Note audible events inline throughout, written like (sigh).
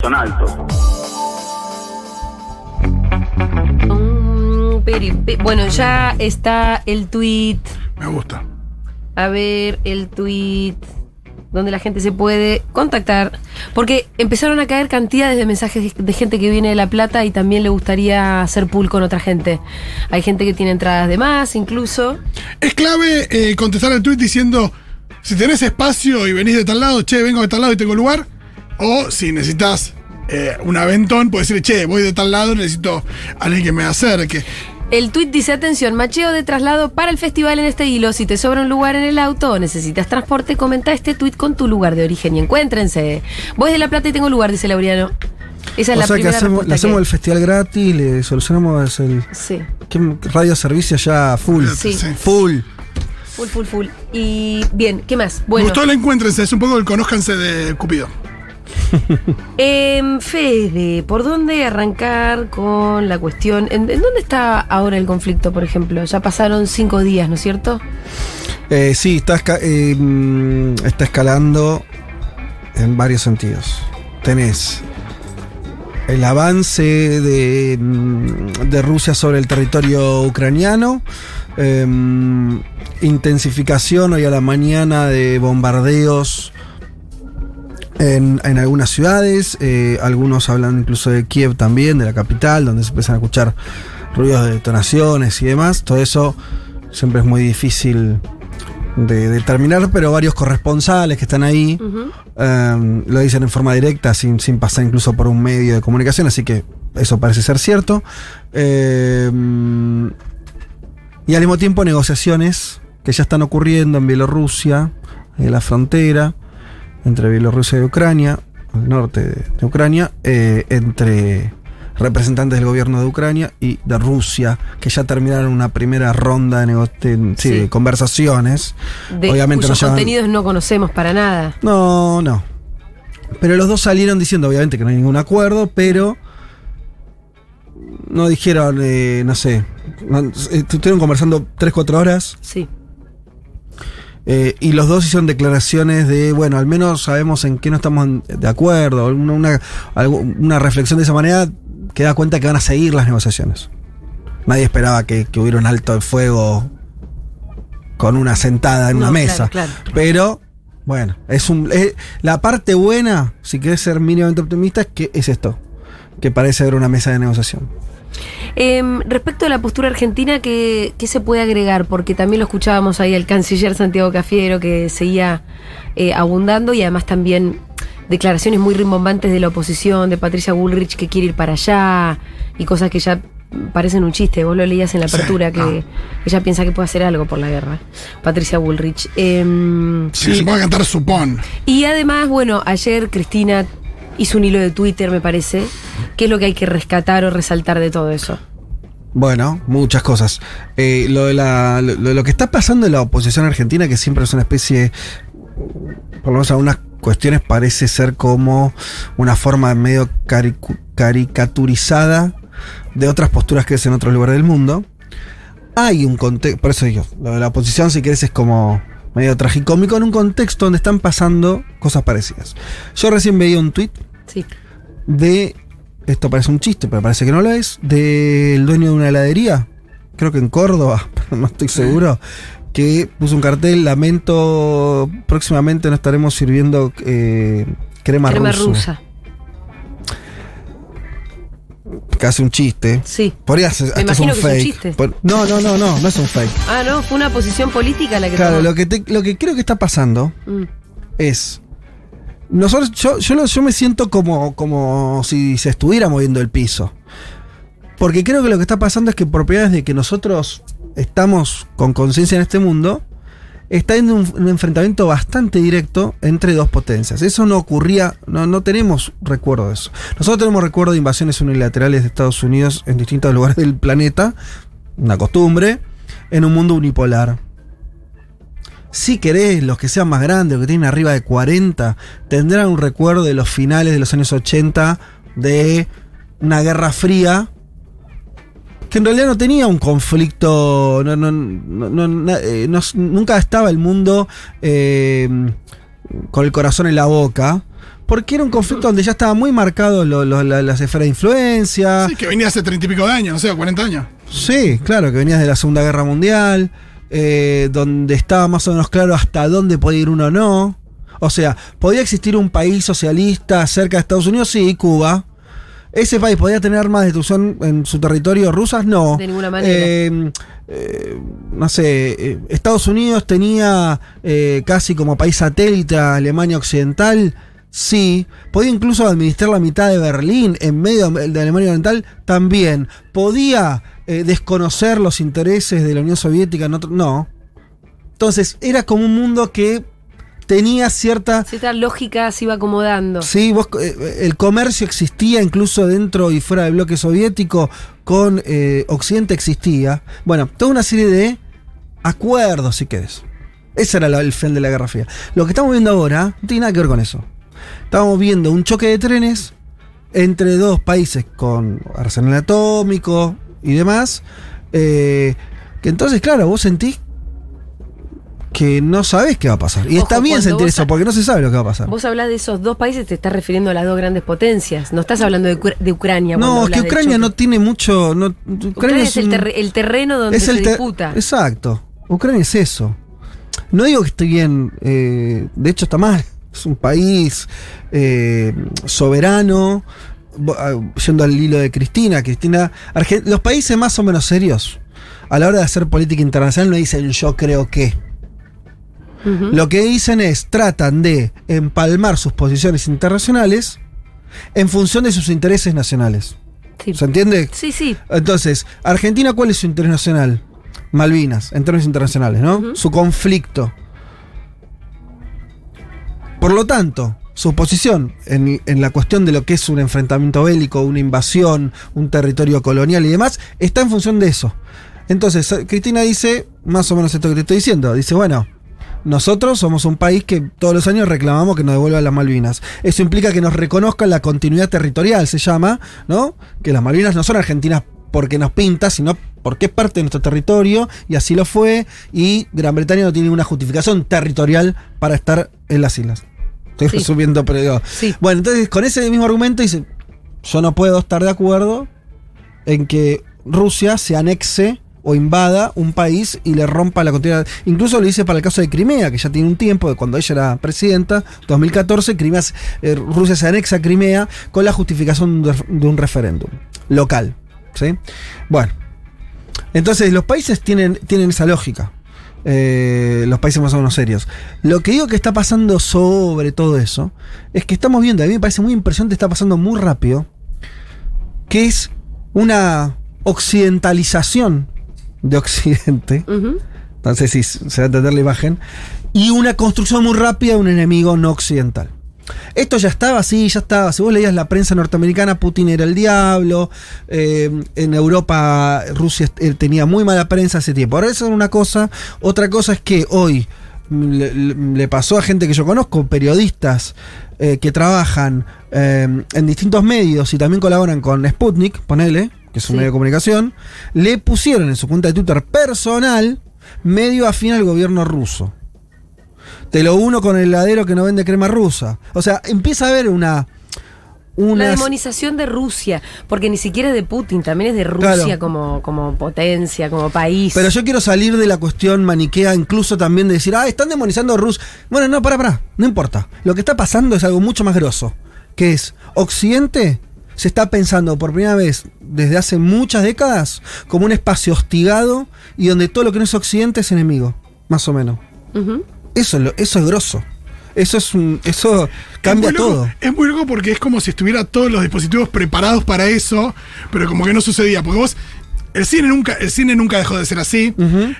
son altos. Mm, peri- pe- Bueno, ya está el tweet. Me gusta. A ver, el tweet donde la gente se puede contactar. Porque empezaron a caer cantidades de mensajes de gente que viene de La Plata y también le gustaría hacer pool con otra gente. Hay gente que tiene entradas de más, incluso. Es clave eh, contestar el tweet diciendo, si tenés espacio y venís de tal lado, che, vengo de tal lado y tengo lugar. O si necesitas eh, un aventón, puedes decir, che, voy de tal lado, necesito a alguien que me acerque. El tweet dice, atención, macheo de traslado para el festival en este hilo. Si te sobra un lugar en el auto o necesitas transporte, comenta este tweet con tu lugar de origen y encuéntrense. Voy de La Plata y tengo lugar, dice Laureano. Esa es o la sea que primera hacemos, respuesta le hacemos que- el festival gratis, le solucionamos el Sí, ¿qué radio servicio ya full. Sí. Full. full, full, full. Y bien, ¿qué más? Me Bueno, gustó el encuéntrense, es un poco el conózcanse de Cupido. (laughs) em, Fede, ¿por dónde arrancar con la cuestión? ¿En, dónde está ahora el conflicto, por ejemplo? Ya pasaron cinco días, ¿no es cierto? Eh, sí, eh, mm, está escalando en varios sentidos. Tenés el avance de, mm, Rusia sobre el territorio ucraniano, em, intensificación hoy a la mañana de bombardeos en, en algunas ciudades, eh, algunos hablan incluso de Kiev también, de la capital, donde se empiezan a escuchar ruidos de detonaciones y demás. Todo eso siempre es muy difícil de determinar, pero varios corresponsales que están ahí eh, lo dicen en forma directa, sin, sin pasar incluso por un medio de comunicación, así que eso parece ser cierto. Eh, y al mismo tiempo negociaciones que ya están ocurriendo en Bielorrusia, en la frontera entre Bielorrusia y Ucrania, al norte de, de Ucrania, eh, entre representantes del gobierno de Ucrania y de Rusia, que ya terminaron una primera ronda de, de- sí, Sí. de conversaciones. De Obviamente cuyos no llevan- contenidos no conocemos para nada. no, no. Pero los dos salieron diciendo, obviamente, que no hay ningún acuerdo, pero no dijeron, eh, no sé, eh, estuvieron conversando 3-4 horas Sí. Eh, y los dos hicieron declaraciones de, bueno, al menos sabemos en qué no estamos de acuerdo, una, una, una reflexión de esa manera que da cuenta que van a seguir las negociaciones. Nadie esperaba que, que hubiera un alto de fuego con una sentada en No, una mesa. claro, claro. Pero, bueno, es un es- la parte buena, si querés ser mínimamente optimista, es que es esto. Que parece haber una mesa de negociación. Em, respecto a la postura argentina, ¿qué, qué se puede agregar? Porque también lo escuchábamos ahí al canciller Santiago Cafiero que seguía eh, abundando y además también declaraciones muy rimbombantes de la oposición, de Patricia Bullrich que quiere ir para allá y cosas que ya parecen un chiste. Vos lo leías en la Sí, apertura que ella piensa que puede hacer algo por la guerra. Patricia Bullrich. Em, Si se puede cantar Supón. y además, bueno, ayer Cristina hizo un hilo de Twitter, me parece. ¿Qué es lo que hay que rescatar o resaltar de todo eso? Bueno, muchas cosas. Eh, lo, de la- lo, que está pasando en la oposición argentina, que siempre es una especie, por lo menos algunas cuestiones parece ser como una forma medio caricaturizada de otras posturas que es en otros lugares del mundo. Hay un contexto, por eso digo, lo de la oposición si querés es como medio tragicómico en un contexto donde están pasando cosas parecidas. Yo recién veía un tweet Sí. de. Esto parece un chiste, pero parece que no lo es. Del dueño de una heladería. Creo que en Córdoba, (laughs) pero no estoy seguro. Que puso un cartel. Lamento. Próximamente no estaremos sirviendo eh, crema, Crema rusa. rusa. Hace un chiste. Sí. Podría ser. hasta es un que es un fake. chiste. Por- no, no, no, no, no es un fake. Ah, no, fue una posición política la que Claro, tomó. lo que, te- lo que creo que está pasando Mm. es. Nosotros, yo, yo, yo me siento como, como si se estuviera moviendo el piso. Porque creo que lo que está pasando es que por primera vez de que nosotros estamos con conciencia en este mundo, está en un, enfrentamiento bastante directo entre dos potencias. Eso no ocurría, no, no tenemos recuerdo de eso. Nosotros tenemos recuerdo de invasiones unilaterales de Estados Unidos en distintos (laughs) lugares del planeta, una costumbre, en un mundo unipolar. Si querés, los que sean más grandes, los que tienen arriba de 40, tendrán un recuerdo de los finales de los años 80 de una guerra fría que en realidad no tenía un conflicto, no, no- no- eh, no- nunca estaba el mundo eh, con el corazón en la boca, Porque era un conflicto donde ya estaba muy marcado lo- lo- la- las esferas de influencia. Sí, que venía hace treinta y pico de años, no sé, 40 años. Sí, claro, que venías de la Segunda Guerra Mundial, eh, donde estaba más o menos claro hasta dónde podía ir uno o no. O sea, ¿podía existir un país socialista cerca de Estados Unidos? Sí, Cuba. ¿Ese país podía tener armas de destrucción en su territorio rusas? No. De ninguna manera. Eh, eh, no sé, eh, Estados Unidos tenía eh, casi como país satélite a Alemania Occidental. Sí, podía incluso administrar la mitad de Berlín en medio de Alemania Oriental también. Podía desconocer los intereses de la Unión Soviética. No. Entonces, era como un mundo que tenía cierta. Cierta lógica se iba acomodando. Sí, vos, eh, el comercio existía incluso dentro y fuera del bloque soviético, con eh, Occidente existía. Bueno, toda una serie de acuerdos, si querés. Ese era la- el fin de la Guerra Fría. Lo que estamos viendo ahora no tiene nada que ver con eso. Estamos viendo un choque de trenes entre dos países con arsenal atómico y demás. eh, que entonces, claro, vos sentís que no sabés qué va a pasar. Y Ojo, está bien sentir eso, porque no se sabe lo que va a pasar. Vos hablas de esos dos países, te estás refiriendo a las dos grandes potencias. No estás hablando de, de Ucrania. No, es que Ucrania no tiene mucho. No, Ucrania, Ucrania es el, un- terre- el terreno donde es se el ter- disputa. Exacto. Ucrania es eso. No digo que esté bien. eh, de hecho, está mal. Es un país eh, soberano. Ah, Yendo al hilo de Cristina. Cristina. Los países más o menos serios. A la hora de hacer política internacional no dicen yo creo que. Lo que dicen es, tratan de empalmar sus posiciones internacionales en función de sus intereses nacionales. Sí. ¿Se entiende? sí, sí. Entonces, Argentina, ¿cuál es su interés nacional? Malvinas, en términos internacionales, ¿no? Su conflicto. Por lo tanto, su posición en, en la cuestión de lo que es un enfrentamiento bélico, una invasión, un territorio colonial y demás, está en función de eso. Entonces, Cristina dice, más o menos esto que te estoy diciendo, dice, bueno, nosotros somos un país que todos los años reclamamos que nos devuelvan las Malvinas. Eso implica que nos reconozcan la continuidad territorial, se llama, ¿no? Que las Malvinas no son argentinas porque nos pinta, sino porque es parte de nuestro territorio, y así lo fue, y Gran Bretaña no tiene una justificación territorial para estar en las islas. Estoy Sí. resumiendo, pero digo. Sí. Bueno, entonces con ese mismo argumento dice, yo no puedo estar de acuerdo en que Rusia se anexe o invada un país y le rompa la continuidad. Incluso lo dice para el caso de Crimea, que ya tiene un tiempo, de cuando ella era presidenta, 2014, Crimea, eh, Rusia se anexa a Crimea con la justificación de, de un referéndum local. ¿sí? Bueno, entonces los países tienen, tienen esa lógica. Eh, los países más o menos serios. Lo que digo que está pasando sobre todo eso es que estamos viendo, a mí me parece muy impresionante, está pasando muy rápido, que es una occidentalización de Occidente, no sé si se va a entender la imagen, y una construcción muy rápida de un enemigo no occidental. Esto ya estaba, sí, ya estaba. Si vos leías la prensa norteamericana, Putin era el diablo. eh, en Europa, Rusia eh, tenía muy mala prensa hace tiempo. Ahora eso es una cosa. Otra cosa es que hoy le, le- le pasó a gente que yo conozco, periodistas eh, que trabajan eh, en distintos medios y también colaboran con Sputnik, ponele, que es un Sí. medio de comunicación, le pusieron en su cuenta de Twitter personal medio afín al gobierno ruso. Te lo uno con el heladero que no vende crema rusa. O sea, empieza a haber una. La una demonización de Rusia, porque ni siquiera es de Putin, también es de Rusia Claro. como, como potencia, como país. pero yo quiero salir de la cuestión maniquea, incluso también de decir, ah, están demonizando a Rusia. Bueno, no, para, para, no importa. Lo que está pasando es algo mucho más grosso, que es Occidente se está pensando por primera vez desde hace muchas décadas como un espacio hostigado y donde todo lo que no es Occidente es enemigo, más o menos. Eso, es lo- eso es grosso. Eso es un, eso cambia es loco, todo. Es muy loco porque es como si estuviera todos los dispositivos preparados para eso, pero como que no sucedía. Porque vos. El cine nunca, el cine nunca dejó de ser así.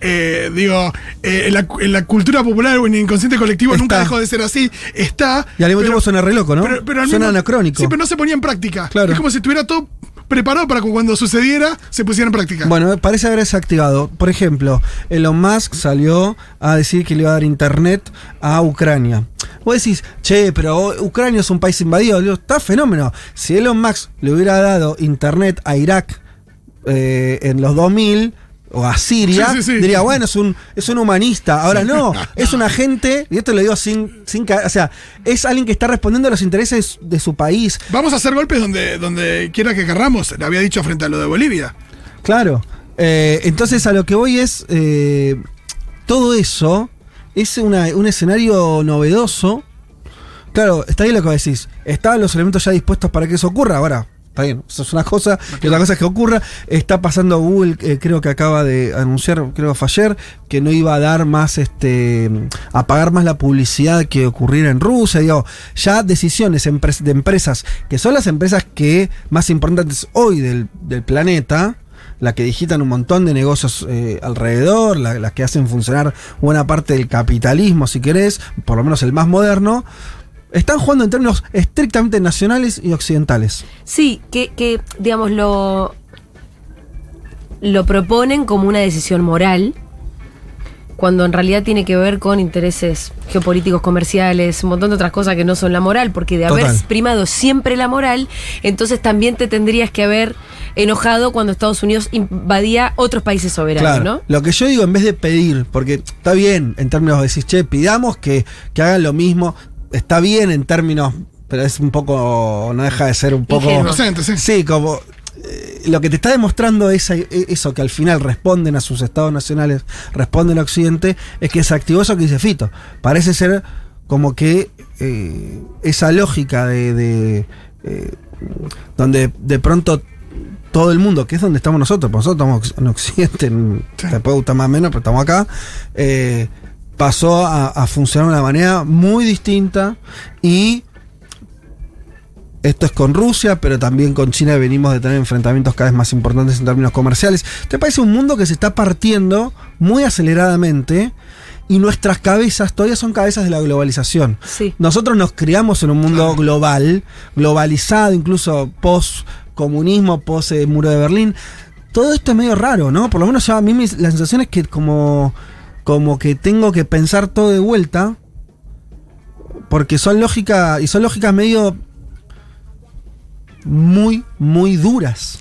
Eh, digo, eh, en, la, en la cultura popular o en el inconsciente colectivo nunca dejó de ser así. Está. Y al mismo tiempo suena re loco, ¿no? pero- pero al suena mismo- anacrónico. Sí, pero no se ponía en práctica. Claro. Es como si estuviera todo preparado para que cuando sucediera se pusiera en práctica. Bueno, parece haberse activado. Por ejemplo, Elon Musk salió a decir que le iba a dar internet a Ucrania. Vos decís, che, pero Ucrania es un país invadido. Digo, está fenómeno. Si Elon Musk le hubiera dado internet a Irak eh, en los 2000, o a Siria, Sí, sí, sí. diría, bueno, es un, es un humanista. Ahora no, (laughs) es un agente, y esto lo digo sin, sin o sea, es alguien que está respondiendo a los intereses de su país. Vamos a hacer golpes donde, donde quiera que querramos. Le había dicho frente a lo de Bolivia. Claro. Eh, entonces a lo que voy es, eh, todo eso es una- un escenario novedoso. Claro, está bien lo que decís. Estaban los elementos ya dispuestos para que eso ocurra. Ahora, está bien, eso es una cosa. Y otra cosa es que ocurra. Está pasando Google, eh, creo que acaba de anunciar, creo ayer, que no iba a dar más, este, a pagar más la publicidad que ocurriera en Rusia. Digo, ya decisiones de empresas, que son las empresas que más importantes hoy del, del planeta, la que digitan un montón de negocios eh, alrededor, la- las que hacen funcionar buena parte del capitalismo, si querés, por lo menos el más moderno, están jugando en términos estrictamente nacionales y occidentales. Sí, que, que digamos, lo, lo proponen como una decisión moral, cuando en realidad tiene que ver con intereses geopolíticos, comerciales, un montón de otras cosas que no son la moral, porque de haber primado siempre la moral, entonces también te tendrías que haber enojado cuando Estados Unidos invadía otros países soberanos, Claro. ¿no? Lo que yo digo, en vez de pedir, porque está bien en términos de decir, che, pidamos que, que hagan lo mismo, está bien en términos, pero es un poco, no deja de ser un poco... Inocente, sí. Sí, como eh, lo que te está demostrando esa- e- eso, que al final responden a sus estados nacionales, responden a Occidente, es que se activó eso que dice Fito. Parece ser como que eh, esa lógica de, de, eh, donde de pronto todo el mundo, que es donde estamos nosotros, porque nosotros estamos en Occidente, en, Sí. te puede gustar más o menos, pero estamos acá, eh, pasó a, a funcionar de una manera muy distinta y esto es con Rusia, pero también con China venimos de tener enfrentamientos cada vez más importantes en términos comerciales. ¿Te parece un mundo que se está partiendo muy aceleradamente y nuestras cabezas todavía son cabezas de la globalización? Sí. Nosotros nos criamos en un mundo global, globalizado, incluso post-comunismo, post-muro de Berlín. Todo esto es medio raro, ¿no? Por lo menos ya a mí la sensación es que como, como que tengo que pensar todo de vuelta, porque son lógicas, y son lógicas medio muy, muy duras.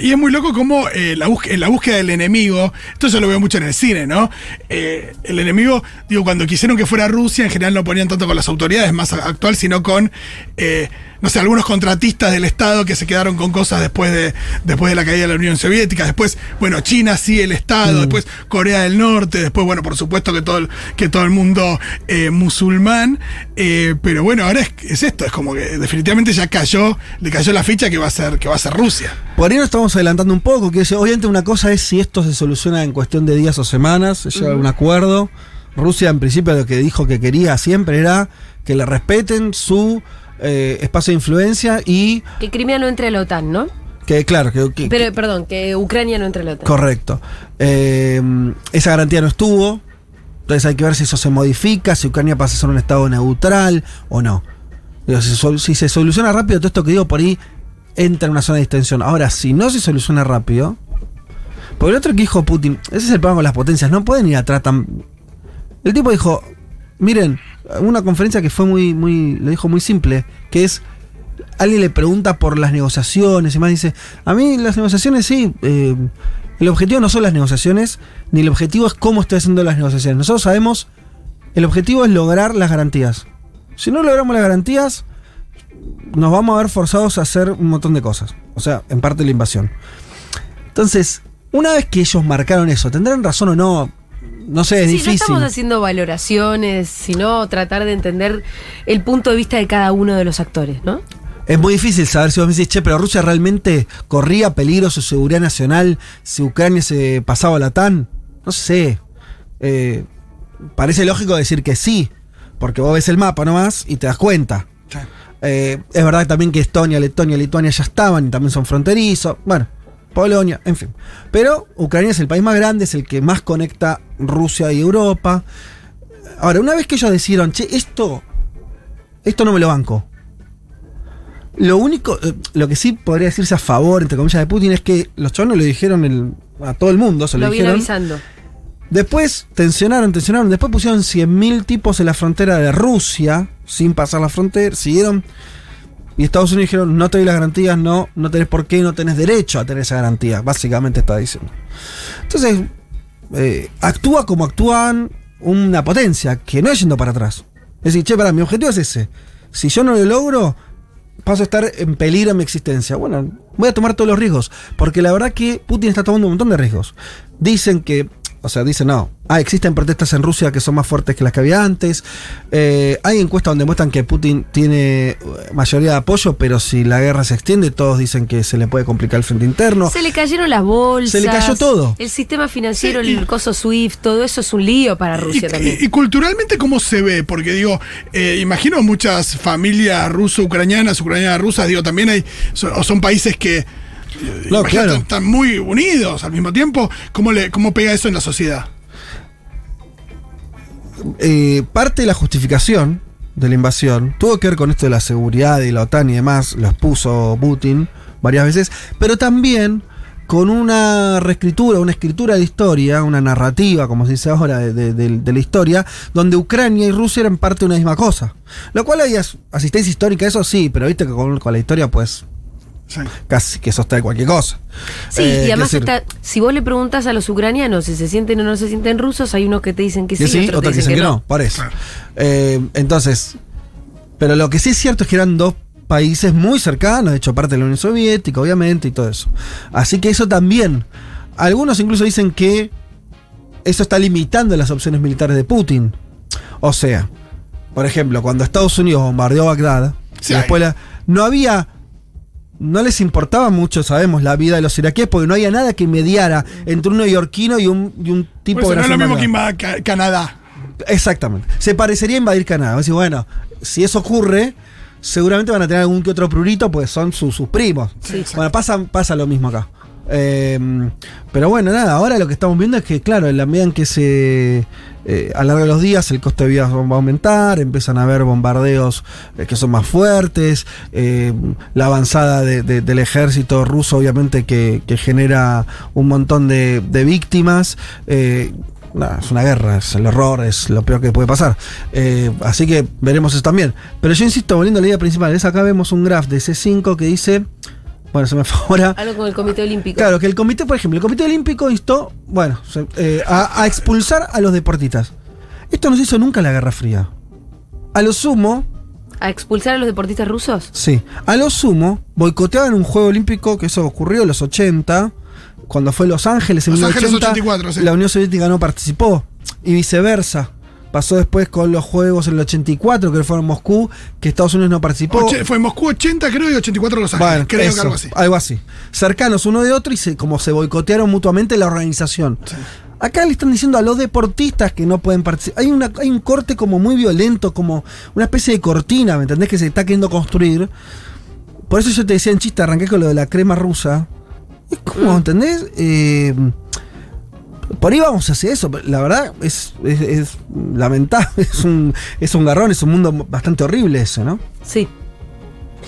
Y es muy loco como eh, la, la búsqueda del enemigo, esto yo lo veo mucho en el cine, ¿no? Eh, el enemigo, digo, cuando quisieron que fuera Rusia, en general no ponían tanto con las autoridades más actual, sino con, eh, no sé, algunos contratistas del Estado que se quedaron con cosas después de, después de la caída de la Unión Soviética, después, bueno, China sí, el Estado, Mm. después Corea del Norte, después, bueno, por supuesto que todo el, que todo el mundo eh, musulmán, eh, pero bueno, ahora es, es esto, es como que definitivamente ya cayó, le cayó la ficha que va a ser, que va a ser Rusia. Por ahí nos estamos adelantando un poco, que es- obviamente una cosa es si esto se soluciona en cuestión de días o semanas, se llega a un acuerdo. Rusia en principio lo que dijo que quería siempre era que le respeten su eh, espacio de influencia y Que Crimea no entre a la OTAN, ¿no? que, claro, que, que- Pero, perdón, que Ucrania no entre a la OTAN. correcto. Eh, esa garantía no estuvo, entonces hay que ver si eso se modifica, si Ucrania pasa a ser un estado neutral o no. Si, si se soluciona rápido, todo esto que digo por ahí entra en una zona de distensión. Ahora, si no se soluciona rápido, porque el otro que dijo Putin, ese es el problema con las potencias, no pueden ir atrás tan. El tipo dijo, miren, una conferencia que fue muy, muy, lo dijo muy simple, que es, alguien le pregunta por las negociaciones y más dice, a mí las negociaciones sí, eh, el objetivo no son las negociaciones, ni el objetivo es cómo estoy haciendo las negociaciones. Nosotros sabemos, el objetivo es lograr las garantías. Si no logramos las garantías, nos vamos a ver forzados a hacer un montón de cosas. O sea, en parte la invasión. Entonces, una vez que ellos marcaron eso, ¿tendrán razón o no? No sé, es Sí, no difícil. estamos haciendo valoraciones, sino tratar de entender el punto de vista de cada uno de los actores, ¿no? Es muy difícil saber si vos me decís, che, pero Rusia realmente corría peligro su seguridad nacional si Ucrania se pasaba a la TAN. No sé. Eh, parece lógico decir que sí, porque vos ves el mapa nomás y te das cuenta. Eh, es verdad también que Estonia, Letonia, Lituania ya estaban y también son fronterizos. Bueno, Polonia, en fin. Pero Ucrania es el país más grande, es el que más conecta Rusia y Europa. Ahora, una vez que ellos decidieron, che, esto, esto no me lo banco. Lo único, eh, lo que sí podría decirse a favor, entre comillas, de Putin es que los chavos lo dijeron el- a todo el mundo, se lo, Lo dijeron. avisando. Después tensionaron, tensionaron. Después pusieron 100.000 tipos en la frontera de Rusia, sin pasar la frontera. Siguieron. Y Estados Unidos dijeron, no te doy las garantías, no, no tenés por qué, no tenés derecho a tener esa garantía. Básicamente está diciendo. Entonces, eh, actúa como actúan una potencia, que no es yendo para atrás. Es decir, che, para, mi objetivo es ese. Si yo no lo logro, paso a estar en peligro en mi existencia. Bueno, voy a tomar todos los riesgos. Porque la verdad que Putin está tomando un montón de riesgos. Dicen que o sea, dicen, no, ah, existen protestas en Rusia que son más fuertes que las que había antes. Eh, hay encuestas donde muestran que Putin tiene mayoría de apoyo, pero si la guerra se extiende, todos dicen que se le puede complicar el frente interno. Se le cayeron las bolsas. Se le cayó todo. El sistema financiero, el coso SWIFT, todo eso es un lío para Rusia y, también. Y, y, culturalmente, ¿cómo se ve? Porque digo, eh, imagino muchas familias ruso-ucranianas, ucranianas rusas, digo, también hay, son, o son países que no, claro. están, muy unidos al mismo tiempo. ¿Cómo, le, ¿Cómo pega eso en la sociedad? Eh, parte de la justificación de la invasión tuvo que ver con esto de la seguridad y la OTAN y demás, lo expuso Putin varias veces, pero también con una reescritura, una escritura de historia, una narrativa, como se dice ahora, de, de, de, la historia, donde Ucrania y Rusia eran parte de una misma cosa. Lo cual hay asistencia histórica, eso sí, pero viste que con, con la historia, pues Sí. Casi que sostiene cualquier cosa. Sí, eh, y además está, si vos le preguntas a los ucranianos si se sienten o no se sienten rusos, hay unos que te dicen que sí, sí otros, otros que dicen que, no. no. Por eso. Eh, entonces, pero lo que sí es cierto es que eran dos países muy cercanos, de hecho parte de la Unión Soviética, obviamente, y todo eso. Así que eso también. Algunos incluso dicen que eso está limitando las opciones militares de Putin. O sea, por ejemplo, cuando Estados Unidos bombardeó Bagdad, sí, después la, no había no les importaba mucho, sabemos, la vida de los iraquíes, porque no había nada que mediara entre un neoyorquino y un, y un tipo pues no es lo mismo que invadir Canadá. Exactamente. Se parecería a invadir Canadá. Decir, bueno, si eso ocurre, seguramente van a tener algún que otro prurito, pues son sus, sus primos. Sí, bueno, pasa, pasa lo mismo acá. Eh, pero bueno, nada, ahora lo que estamos viendo es que, claro, en la medida en que se eh, los días el coste de vida va a aumentar, empiezan a haber bombardeos eh, que son más fuertes, eh, la avanzada de, de, del ejército ruso obviamente que, genera un montón de, víctimas. Nah, es una guerra, es el horror, es lo peor que puede pasar. así que veremos eso también. Pero yo insisto, volviendo a la idea principal, es acá vemos un graph de C5 que dice bueno, se me fue ahora. Algo con el Comité Olímpico. Claro, que el Comité, por ejemplo, el Comité Olímpico instó, bueno, eh, a, a, expulsar a los deportistas. Esto no se hizo nunca en la Guerra Fría. A lo sumo. ¿A expulsar a los deportistas rusos? Sí. A lo sumo, boicoteaban un Juego Olímpico, que eso ocurrió en los 80, cuando fue Los Ángeles en los 1980. 84, sí. La Unión Soviética no participó. Y viceversa. Pasó después con los Juegos en el 84, que fueron en Moscú, que Estados Unidos no participó. Oche, fue en Moscú 80, creo, y 84 Los Ángeles. Bueno, creo eso, que algo así. Algo así. Cercanos uno de otro y se, como se boicotearon mutuamente la organización. Sí. Acá le están diciendo a los deportistas que no pueden participar. Hay, una, hay un corte como muy violento, como una especie de cortina, ¿me entendés? Que se está queriendo construir. Por eso yo te decía en chiste, arranqué con lo de la crema rusa. Es como, ¿entendés? Eh, por ahí vamos hacia eso. La verdad es, es, es lamentable. (laughs) Es un, es un garrón, es un mundo bastante horrible ese, ¿no? Sí.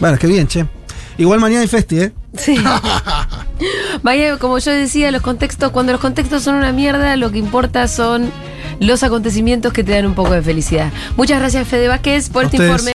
Bueno, qué bien, che. Igual mañana hay festi, ¿eh? Sí. (laughs) Vaya, como yo decía, los contextos, cuando los contextos son una mierda, lo que importa son los acontecimientos que te dan un poco de felicidad. Muchas gracias, Fede Vázquez, por este informe.